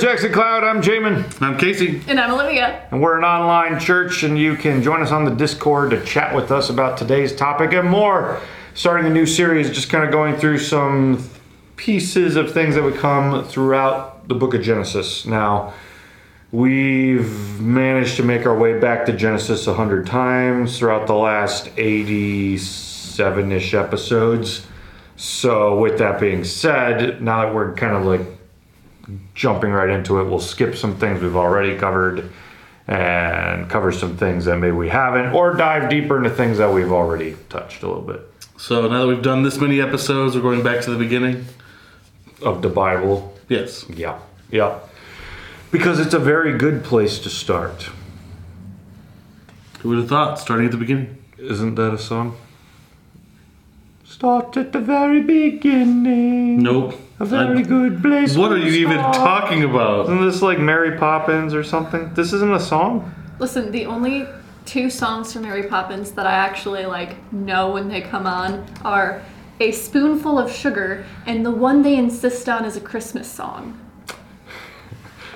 Jackson Cloud. I'm Jamin. I'm Casey. And I'm Olivia. And we're an online church, and you can join us on the Discord to chat with us about today's topic and more. Starting a new series, just kind of going through some pieces of things that would come throughout the book of Genesis. Now, we've managed to make our way back to Genesis a hundred times throughout the last 87 ish episodes. So, with that being said, now that we're kind of like jumping right into it, we'll skip some things we've already covered and cover some things that maybe we haven't, or dive deeper into things that we've already touched a little bit So now that we've done this many episodes, we're going back to the beginning. of the Bible. Yes. Yeah, yeah. Because it's a very good place to start. Who would have thought? Starting at the beginning. Isn't that a song? Start at the very beginning. Nope. A very I- good place. What are you even talking about? Isn't this like Mary Poppins or something? This isn't a song? Listen, the only two songs from Mary Poppins that I actually like know when they come on are A Spoonful of Sugar and the one they insist on is a Christmas song.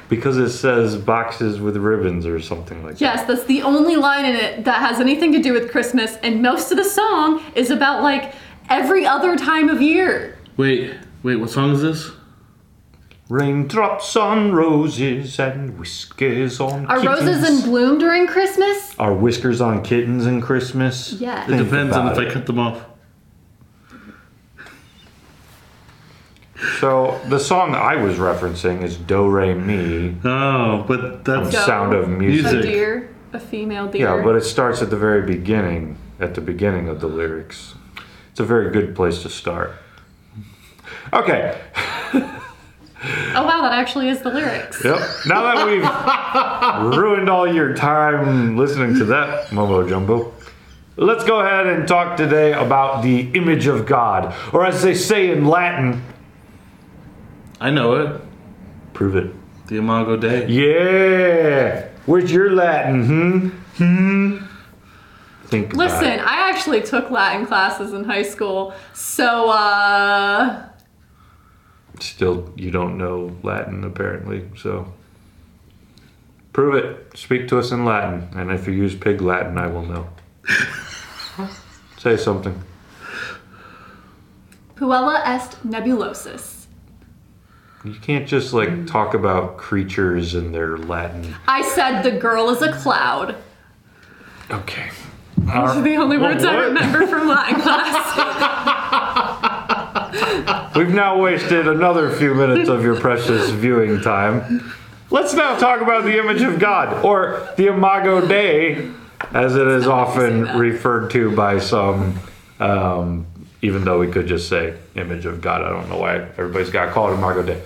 Because it says boxes with ribbons or something like that. Yes, that's the only line in it that has anything to do with Christmas, and most of the song is about like every other time of year. Wait, wait, what song is this? Raindrops on roses and whiskers on Kittens. Are kittens. roses in bloom during Christmas? Are whiskers on kittens in Christmas? Yeah. It Think depends on about if it. I cut them off. So the song I was referencing is Do Re Mi, Oh, but that's Doe. Sound of Music. A deer, a female deer. Yeah, but it starts at the very beginning, at the beginning of the lyrics. It's a very good place to start. Okay. oh wow, that actually is the lyrics. Yep. Now that we've ruined all your time listening to that mumbo jumbo, let's go ahead and talk today about the image of God, or as they say in Latin, I know it. prove it. The Imago Dei. Yeah. Where's your Latin? Hmm. Hmm. Think. about Listen, it. I actually took Latin classes in high school, so uh Still, you don't know Latin apparently, so. Prove it. Speak to us in Latin, and if you use pig Latin, I will know. Say something. puella est nebulosus. You can't just like mm. talk about creatures and their Latin. I said the girl is a cloud. Okay. Those are the only Well, words I what? remember from Latin class. We've now wasted another few minutes of your precious viewing time. Let's now talk about the image of God, or the Imago Dei, as it is often referred to by some. Um, even though we could just say image of God, I don't know why everybody's got to call it Imago Dei.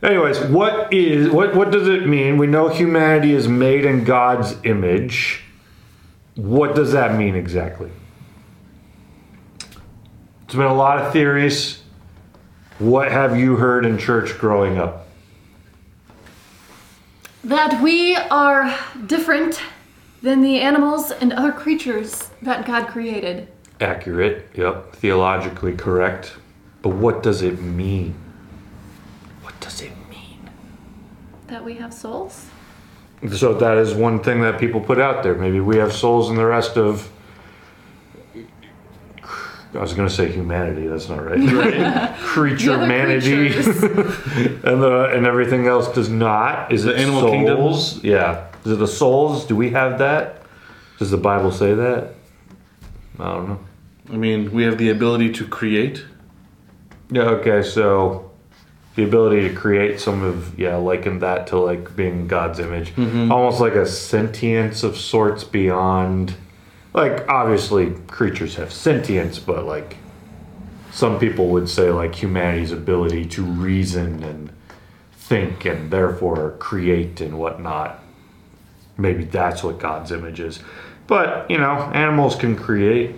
Anyways, what is what? What does it mean? We know humanity is made in God's image. What does that mean exactly? There's been a lot of theories. What have you heard in church growing up? that we are different than the animals and other creatures that God created. Accurate, yep, theologically correct. But what does it mean? What does it mean? That we have souls? So that is one thing that people put out there. Maybe we have souls and the rest of I was gonna say humanity, that's not right. Creature The other manity and the and everything else does not. Is The it animal souls? kingdoms? Yeah. Is it the souls? Do we have that? Does the Bible say that? I don't know. I mean, we have the ability to create. Yeah, okay, so the ability to create some of yeah, liken that to like being God's image. Mm-hmm. Almost like a sentience of sorts beyond like obviously creatures have sentience, but like some people would say like humanity's ability to reason and think and therefore create and whatnot. Maybe that's what God's image is. But, you know, animals can create.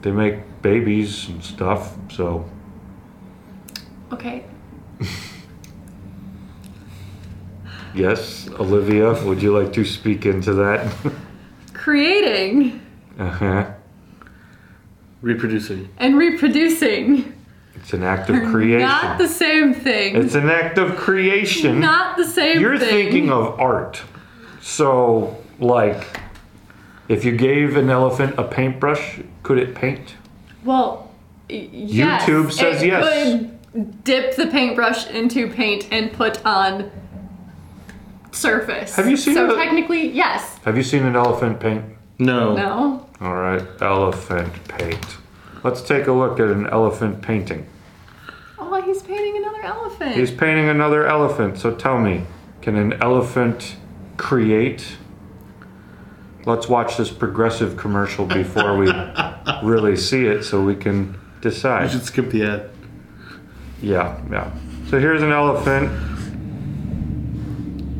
They make babies and stuff, so Okay. Yes, Olivia, would you like to speak into that? Creating uh huh. Reproducing. and reproducing. It's an act of creation. Not the same thing. it's an act of creation. not the same thing. You're thing. thinking of art. So, like, if you gave an elephant a paintbrush, could it paint? Well, y- yes, YouTube says it yes. Could dip the paintbrush into paint and put on surface. Have you seen So a- technically, yes. Have you seen an elephant paint? No. No. All right, elephant paint. Let's take a look at an elephant painting. Oh, he's painting another elephant. He's painting another elephant. So tell me, can an elephant create? Let's watch this progressive commercial before we really see it so we can I decide. should skip the ad. Yeah, yeah. So here's an elephant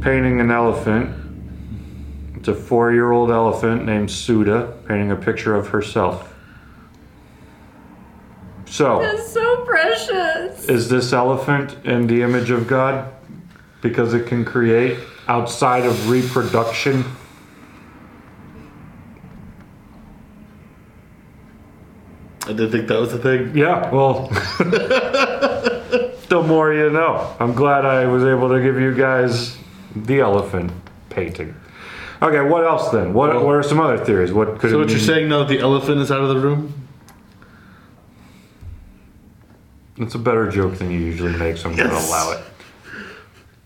painting an elephant. It's a four year old elephant named Suda painting a picture of herself. So, That's so precious. is this elephant in the image of God? Because it can create outside of reproduction? I didn't think that was the thing. Yeah, well, the more you know. I'm glad I was able to give you guys the elephant painting. Okay, what else then? What, Well- what are some other theories? What could So it what you're saying now? The elephant is out of the room. It's a better joke than you usually make, so I'm going to Yes. allow it.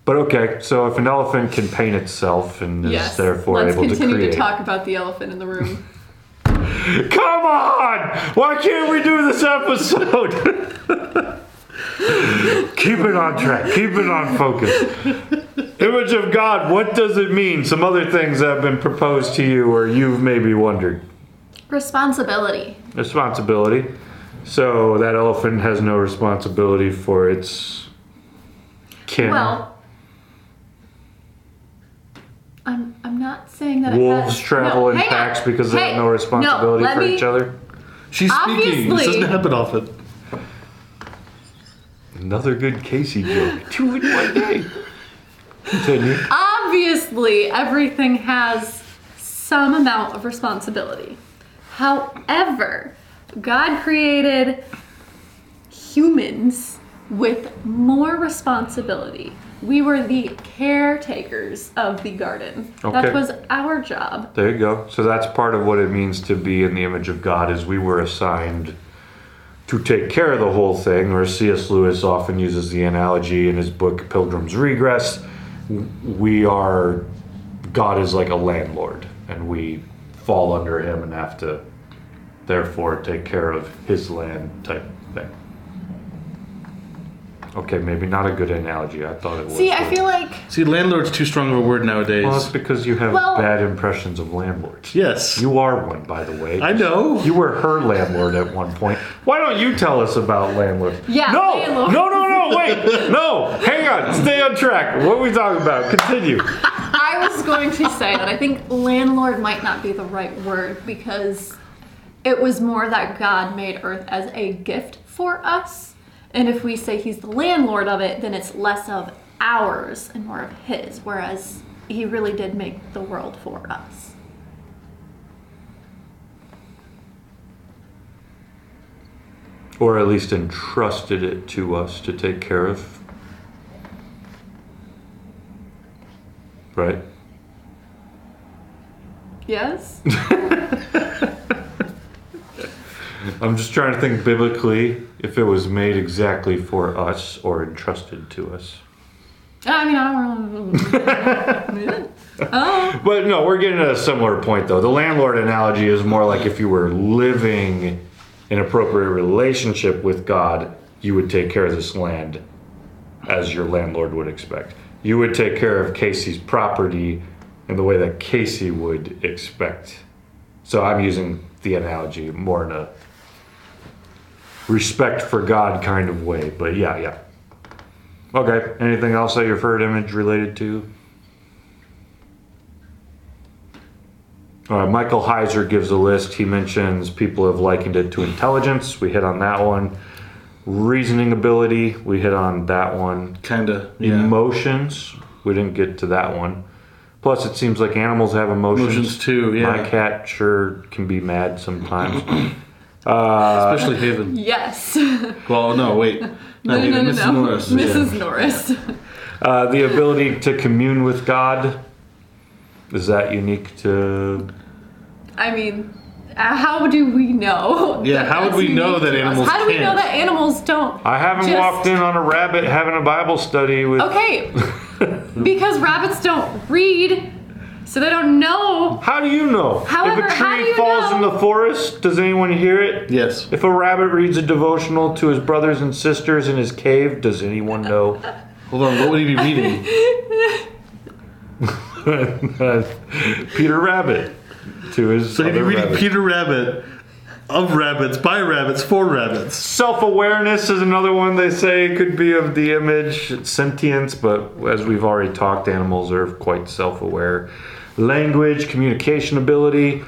But okay, so if an elephant can paint itself and is Yes. therefore Let's able to continue create, to talk about the elephant in the room. come on! Why can't we do this episode? Keep it on track. Keep it on focus. Image of God. What does it mean? Some other things that have been proposed to you, or you've maybe wondered. Responsibility. Responsibility. So that elephant has no responsibility for its kin. Well, I'm I'm not saying that Wolves has, travel no, in hang on. packs because they have no responsibility let for me- each other. She's speaking. This Obviously- doesn't happen often. Another good Casey joke. Two in one day. Continue. Obviously, everything has some amount of responsibility. However, God created humans with more responsibility. We were the caretakers of the garden. Okay. That was our job. There you go. So that's part of what it means to be in the image of God is we were assigned to take care of the whole thing, or C.S. Lewis often uses the analogy in his book Pilgrim's Regress. We are God is like a landlord, and we fall under him and have to therefore take care of his land type thing. Okay, maybe not a good analogy. I thought it was. See, I feel like See, landlord's too strong of a word nowadays. Well, it's because you have Well- bad impressions of landlords. yes. You are one, by the way. I know. You were her landlord at one point. Why don't you tell us about landlord? Yeah, No, landlord. no, no, no. Wait, no. Hang on. Stay on track. What are we talking about? Continue. I was going to say that I think landlord might not be the right word because it was more that God made Earth as a gift for us. And if we say he's the landlord of it, then it's less of ours and more of his, whereas he really did make the world for us. Or at least entrusted it to us to take care of. Right? Yes? I'm just trying to think biblically if it was made exactly for us or entrusted to us. Uh, I mean, I don't Oh, But no, we're getting at a similar point though. The landlord analogy is more like if you were living an appropriate relationship with God, you would take care of this land as your landlord would expect. You would take care of Casey's property in the way that Casey would expect. So I'm using the analogy more in a respect for God kind of way. But yeah, yeah. Okay. Anything else that you've heard image related to? Uh, Michael Heiser gives a list. He mentions people have likened it to intelligence. We hit on that one. Reasoning ability. We hit on that one. Kinda. Yeah. Emotions. We didn't get to that one. Plus, it seems like animals have emotions. Emotions too. Yeah. My cat sure can be mad sometimes. Uh, Especially Haven. Yes. Well, no, wait. Not No, no, no, Mrs. no. Norris. Mrs. Yeah. Norris. uh, the ability to commune with God. Is that unique to I mean, how do we know? Yeah, that how would we know that animals How do we know can't? that animals don't? I haven't Just- walked in on a rabbit having a Bible study with. Okay, because rabbits don't read, so they don't know. How do you know? However, if a how tree do you falls know? in the forest, does anyone hear it? Yes. If a rabbit reads a devotional to his brothers and sisters in his cave, does anyone know? Hold on, what would he be reading? Peter Rabbit to his. So be reading rabbit. Peter Rabbit of rabbits, by rabbits, for rabbits. Self-awareness is another one they say could be of the image. Sentience, but as we've already talked, animals are quite self-aware. Language, communication ability.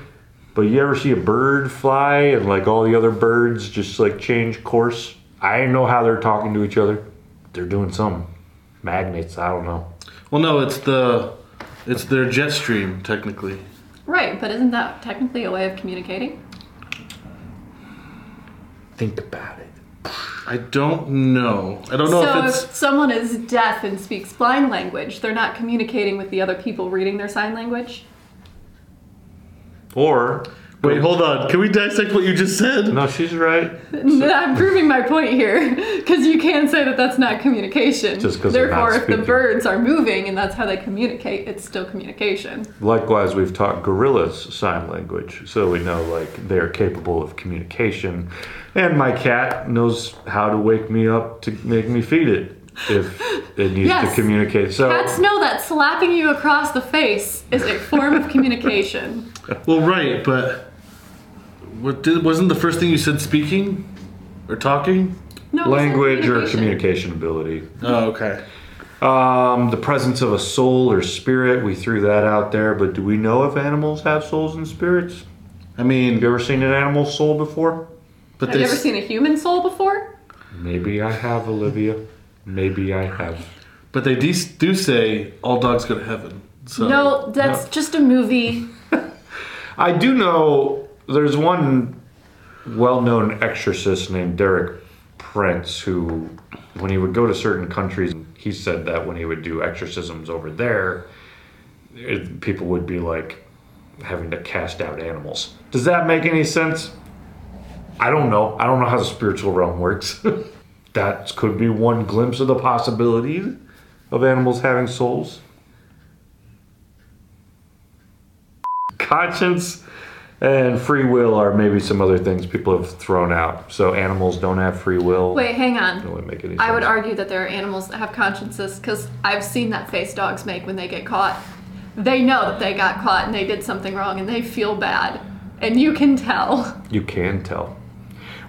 But you ever see a bird fly and like all the other birds just like change course? I know how they're talking to each other. They're doing some magnets. I don't know. Well, no, it's the it's their jet stream technically. Right, but isn't that technically a way of communicating? Think about it. I don't know. I don't know so if it's if someone is deaf and speaks sign language, they're not communicating with the other people reading their sign language. Or Wait, hold on. Can we dissect what you just said? no, she's right. I'm proving my point here because you can say that that's not communication. Just 'cause they're not Therefore, if the speaking. birds are moving and that's how they communicate, it's still communication. Likewise, we've taught gorillas sign language, so we know like they're capable of communication. And my cat knows how to wake me up to make me feed it if it needs Yes. to communicate. So Cats know that slapping you across the face is a form of communication. Well, right, but what did wasn't the first thing you said speaking or talking? No, it's language or communication. communication ability. Oh, okay. Um, the presence of a soul or spirit, we threw that out there, but do we know if animals have souls and spirits? I mean, Have you ever seen an animal's soul before? but Have they you ever s- seen a human soul before? Maybe I have, Olivia. Maybe I have. but they de- do say all dogs go to heaven. So no, that's just a movie. I do know there's one well-known exorcist named Derek Prince who, when he would go to certain countries, he said that when he would do exorcisms over there, it, people would be like having to cast out animals. Does that make any sense? I don't know. I don't know how the spiritual realm works. that could be one glimpse of the possibility of animals having souls. conscience and free will are maybe some other things people have thrown out. So animals don't have free will. Wait, hang on. That wouldn't make any. I would argue that there are animals that have consciences because I've seen that face dogs make when they get caught. They know that they got caught and they did something wrong and they feel bad. And you can tell. You can tell.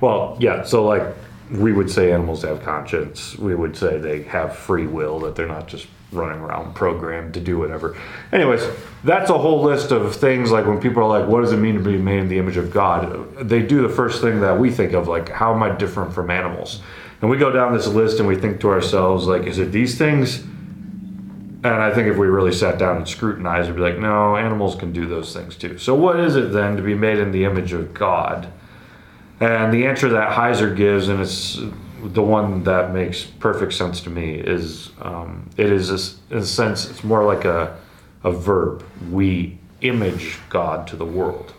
Well, yeah. So like we would say animals have conscience. We would say they have free will. That they're not just running around programmed to do whatever. Anyways, that's a whole list of things. Like when people are like, "What does it mean to be made in the image of God?" They do the first thing that we think of, like, "How am I different from animals?" And we go down this list and we think to ourselves, like, "Is it these things?" And I think if we really sat down and scrutinized, we'd be like, no, animals can do those things too. So, what is it then to be made in the image of God? And the answer that Heiser gives, and it's the one that makes perfect sense to me, is um, it is, a in a sense, it's more like a, a verb. We image God to the world.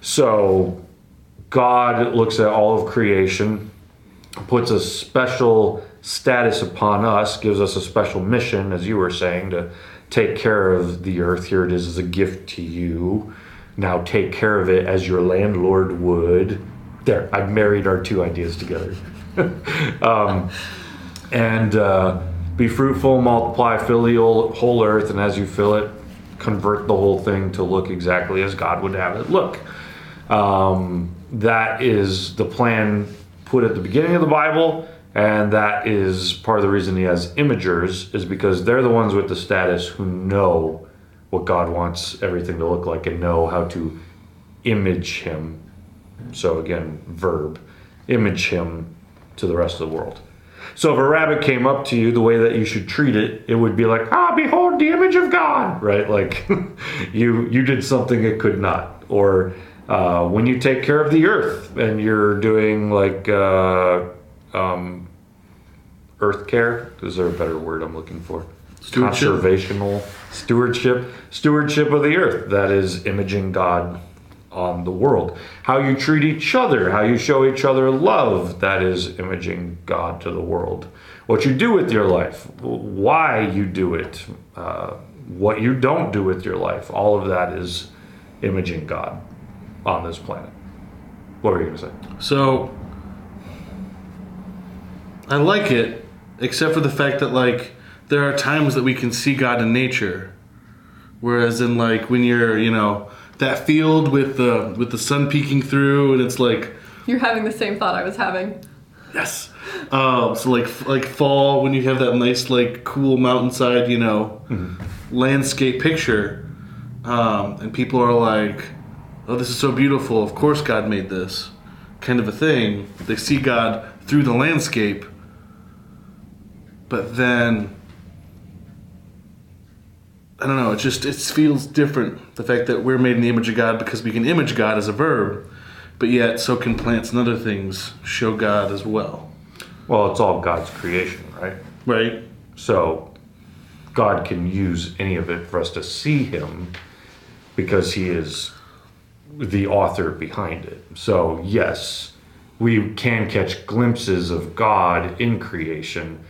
So, God looks at all of creation, puts a special status upon us, gives us a special mission, as you were saying, to take care of the earth. Here it is as a gift to you. Now take care of it as your landlord would. There, I've married our two ideas together. um, and uh, be fruitful, multiply, fill the whole, earth, and as you fill it, convert the whole thing to look exactly as God would have it look. Um, that is the plan put at the beginning of the Bible, and that is part of the reason he has imagers, is because they're the ones with the status who know what God wants everything to look like and know how to image him. So again, verb, image him to the rest of the world. So if a rabbit came up to you, the way that you should treat it, it would be like, ah, behold the image of God, right? Like you you did something it could not. Or Uh, when you take care of the earth and you're doing like uh, um, earth care, is there a better word I'm looking for? Stewardship. Conservational stewardship, stewardship of the earth. That is imaging God on the world. How you treat each other, how you show each other love, that is imaging God to the world. What you do with your life, why you do it, uh, what you don't do with your life, all of that is imaging God on this planet. What were you going to say? So I like it, except for the fact that like there are times that we can see God in nature, whereas in like when you're you know that field with the with the sun peeking through and it's like You're having the same thought I was having. yes, um, so like like fall when you have that nice like cool mountainside you know landscape picture, um, and people are like, oh this is so beautiful. Of course God made this kind of a thing. They see God through the landscape, but then I don't know. It just it feels different. The fact that we're made in the image of God because we can image God as a verb, but yet so can plants and other things show God as well, Well, it's all God's creation, right? right? So God can use any of it for us to see Him because He is the author behind it. So, yes, we can catch glimpses of God in creation,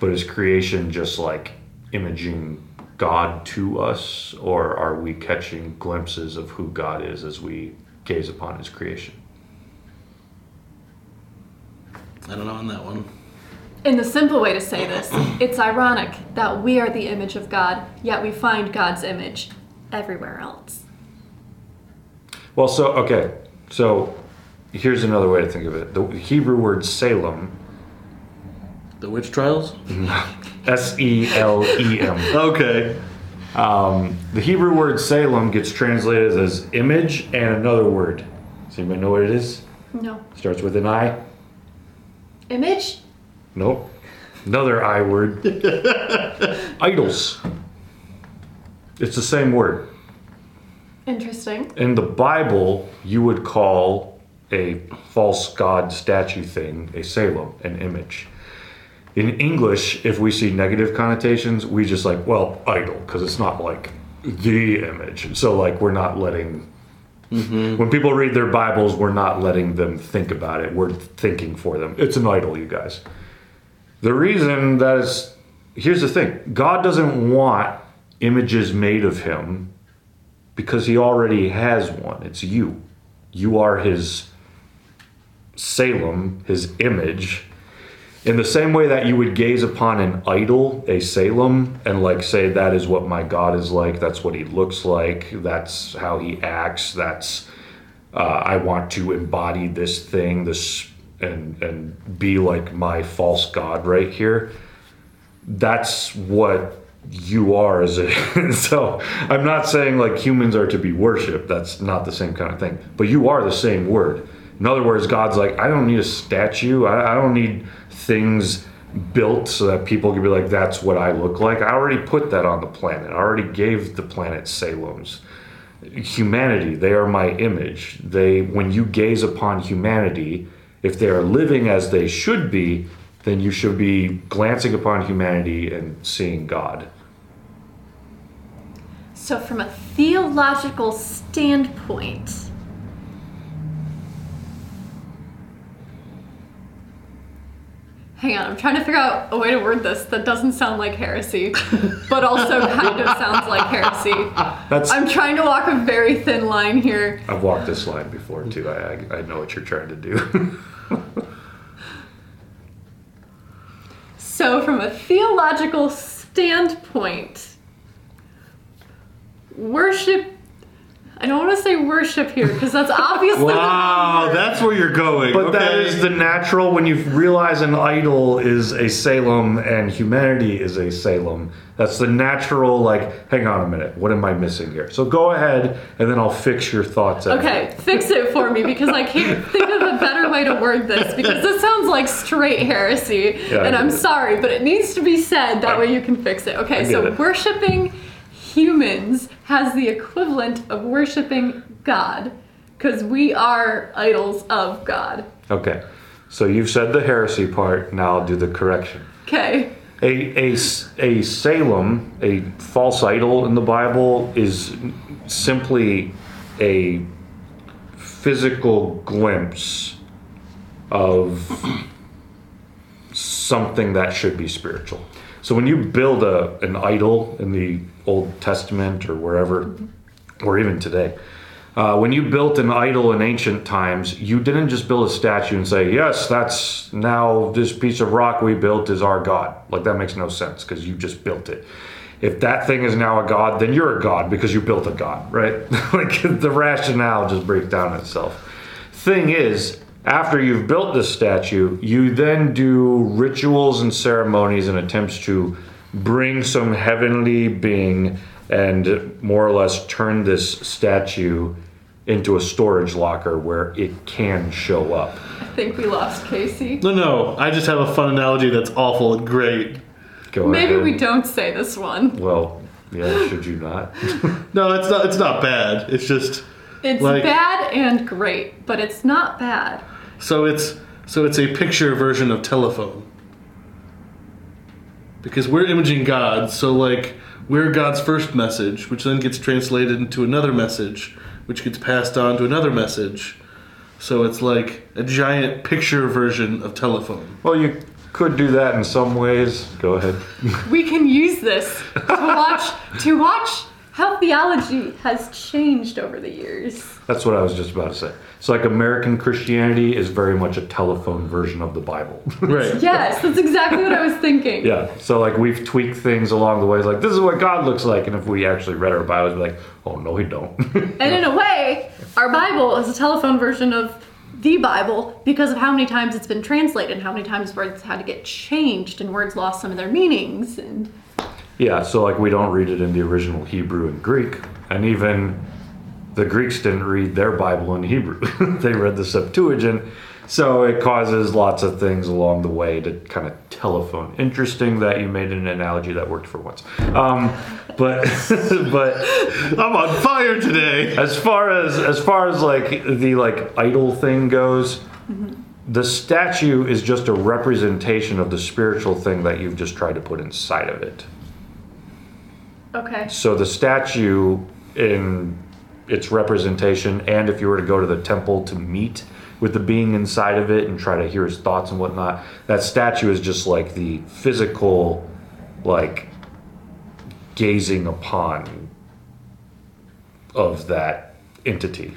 but is creation just like imaging God to us, or are we catching glimpses of who God is as we gaze upon His creation? I don't know on that one. In the simple way to say this, it's ironic that we are the image of God, yet we find God's image everywhere else. Well, so, okay, so here's another way to think of it the Hebrew word Salem The witch trials. S E L E M. Okay. Um, the Hebrew word Salem gets translated as image and another word. Does anybody know what it is? No. Starts with an I. Image? Nope. Another I word. Idols. It's the same word. Interesting. In the Bible, you would call a false god statue thing a Salem, an image. In English, if we see negative connotations, we just like, well, idol, because it's not like the image. So, like, we're not letting. Mm-hmm. When people read their Bibles, we're not letting them think about it. We're thinking for them. It's an idol, you guys. The reason that is here's the thing God doesn't want images made of Him because He already has one. It's you. You are His Salem, His image. In the same way that you would gaze upon an idol, a Salem, and like say, that is what my God is like, that's what he looks like, that's how he acts, that's, uh, I want to embody this thing, this, and, and be like my false God right here. That's what you are as a. so I'm not saying like humans are to be worshipped, that's not the same kind of thing, but you are the same word. In other words, God's like, I don't need a statue. I, I don't need things built so that people can be like, that's what I look like. I already put that on the planet. I already gave the planet Salems. Humanity, they are my image. They, when you gaze upon humanity, if they are living as they should be, then you should be glancing upon humanity and seeing God. So, from a theological standpoint, hang on, I'm trying to figure out a way to word this that doesn't sound like heresy, but also kind of sounds like heresy. That's I'm trying to walk a very thin line here. I've walked this line before too. I, I, I know what you're trying to do. So, from a theological standpoint, worship. I don't want to say worship here because that's obviously. the wrong Wow, word. that's where you're going. But that okay. is the natural when you realize an idol is a Salem and humanity is a Salem. That's the natural, like, hang on a minute, what am I missing here? So go ahead and then I'll fix your thoughts. after. Okay, fix it for me because I can't think of a better way to word this because this sounds like straight heresy. Yeah, and I'm it. sorry, but it needs to be said. That I- way you can fix it. Okay, so it. worshiping humans has the equivalent of worshiping God. because we are idols of God. Okay. So you've said the heresy part. Now I'll do the correction. Okay. A, a, a Salem, a false idol in the Bible, is simply a physical glimpse of something that should be spiritual. So when you build a, an idol in the Old Testament or wherever, or even today, uh, when you built an idol in ancient times, you didn't just build a statue and say, "Yes, that's now this piece of rock we built is our god." Like that makes no sense because you just built it. If that thing is now a god, then you're a god because you built a god, right? like the rationale just breaks down itself. Thing is, after you've built this statue, you then do rituals and ceremonies and attempts to bring some heavenly being and more or less turn this statue into a storage locker where it can show up. I think we lost Casey. No, no. I just have a fun analogy that's awful and great. Go Maybe ahead. we don't say this one. Well, yeah, should you not? No, it's not. It's not bad. It's just It's Like- bad and great, but it's not bad. so it's so it's a picture version of telephone. Because we're imaging God, so like we're God's first message, which then gets translated into another message, which gets passed on to another message. So it's like a giant picture version of telephone. well, you could do that in some ways. Go ahead. We can use this to watch to watch how theology has changed over the years. That's what I was just about to say. It's like American Christianity is very much a telephone version of the Bible. Right. Yes, that's exactly what I was thinking. yeah. So like we've tweaked things along the way. It's like this is what God looks like, and if we actually read our Bibles, we'd be like, oh no, he don't. And in a way, our Bible is a telephone version of the Bible because of how many times it's been translated and how many times words had to get changed and words lost some of their meanings and yeah. So like we don't read it in the original Hebrew and Greek, and even the Greeks didn't read their Bible in Hebrew. they read the Septuagint. So it causes lots of things along the way to kind of telephone. Interesting that you made an analogy that worked for once. Um, but but I'm on fire today. as far as as far as like the like idol thing goes the statue is just a representation of the spiritual thing that you've just tried to put inside of it okay. so the statue in its representation and if you were to go to the temple to meet with the being inside of it and try to hear his thoughts and whatnot that statue is just like the physical like gazing upon of that entity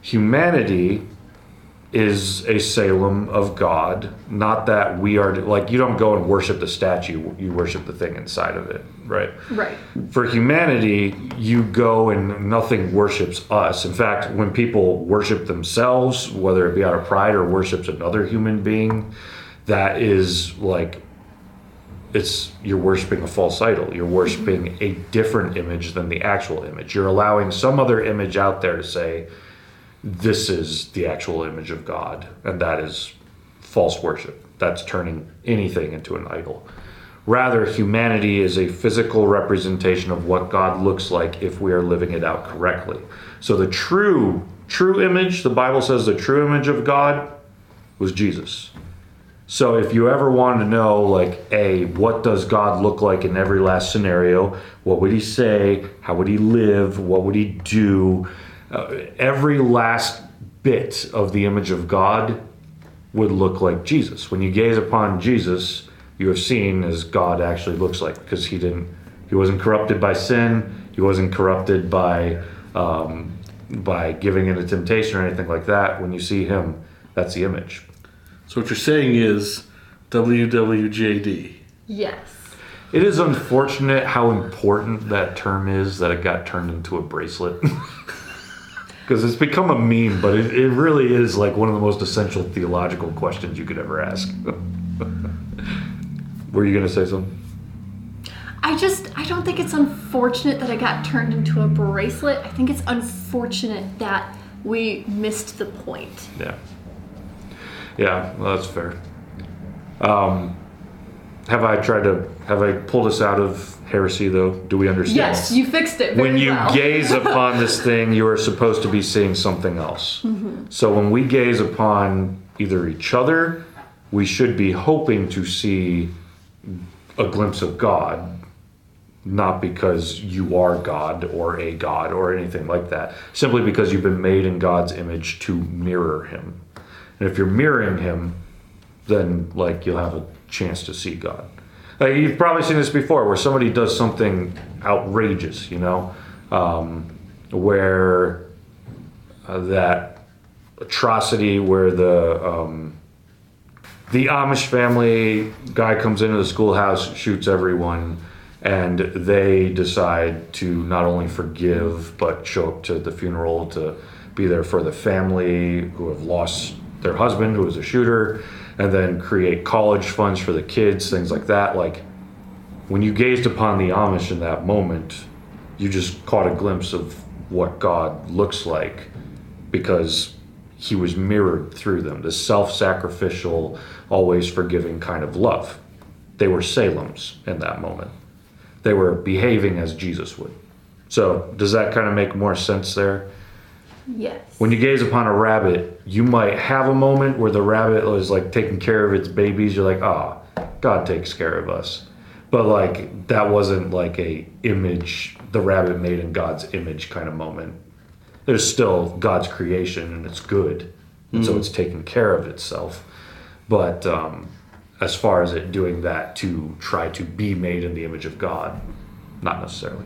humanity is a Salem of God. Not that we are like you don't go and worship the statue, you worship the thing inside of it, right? Right. For humanity, you go and nothing worships us. In fact, when people worship themselves, whether it be out of pride or worships another human being, that is like it's you're worshiping a false idol. You're mm-hmm. worshiping a different image than the actual image. You're allowing some other image out there to say, this is the actual image of God, and that is false worship. That's turning anything into an idol. Rather, humanity is a physical representation of what God looks like if we are living it out correctly. So the true true image, the Bible says the true image of God was Jesus. So if you ever wanted to know like a what does God look like in every last scenario, what would he say, how would he live, what would he do, uh, every last bit of the image of God would look like Jesus. When you gaze upon Jesus, you have seen as God actually looks like because he didn't he wasn't corrupted by sin, he wasn't corrupted by um, by giving into temptation or anything like that. When you see him, that's the image. So what you're saying is WWJD. Yes. It is unfortunate how important that term is that it got turned into a bracelet. Because it's become a meme, but it, it really is like one of the most essential theological questions you could ever ask. Were you going to say something? I just I don't think it's unfortunate that I got turned into a bracelet. I think it's unfortunate that we missed the point. Yeah. Yeah, well, that's fair. Um, have I tried to have I pulled us out of heresy though? Do we understand? Yes, you fixed it when you well. gaze upon this thing, you are supposed to be seeing something else. Mm-hmm. So when we gaze upon either each other, we should be hoping to see a glimpse of God, not because you are God or a God or anything like that, simply because you've been made in God's image to mirror Him. And if you're mirroring Him, then like you'll have a chance to see God. Like you've probably seen this before, where somebody does something outrageous, you know, um, where uh, that atrocity, where the um, the Amish family guy comes into the schoolhouse, shoots everyone, and they decide to not only forgive but show up to the funeral to be there for the family who have lost their husband, who was a shooter, and then create college funds for the kids, things like that. Like when you gazed upon the Amish in that moment, you just caught a glimpse of what God looks like because he was mirrored through them the self sacrificial, always forgiving kind of love. They were Salem's in that moment. They were behaving as Jesus would. So, does that kind of make more sense there? Yes. When you gaze upon a rabbit, you might have a moment where the rabbit is like taking care of its babies. You're like, ah, God takes care of us. But like that wasn't like a image, the rabbit made in God's image kind of moment. There's still God's creation and it's good, and so it's taking care of itself. But um, as far as it doing that to try to be made in the image of God, not necessarily.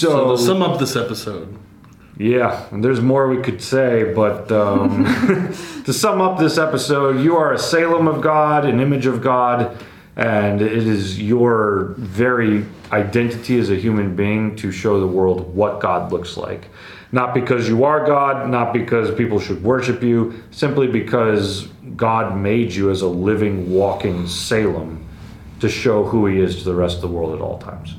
So to sum up this episode, Yeah, and there's more we could say, but um, to sum up this episode, you are a Salem of God, an image of God, and it is your very identity as a human being to show the world what God looks like. Not because you are God, not because people should worship you, simply because God made you as a living, walking Salem to show who He is to the rest of the world at all times.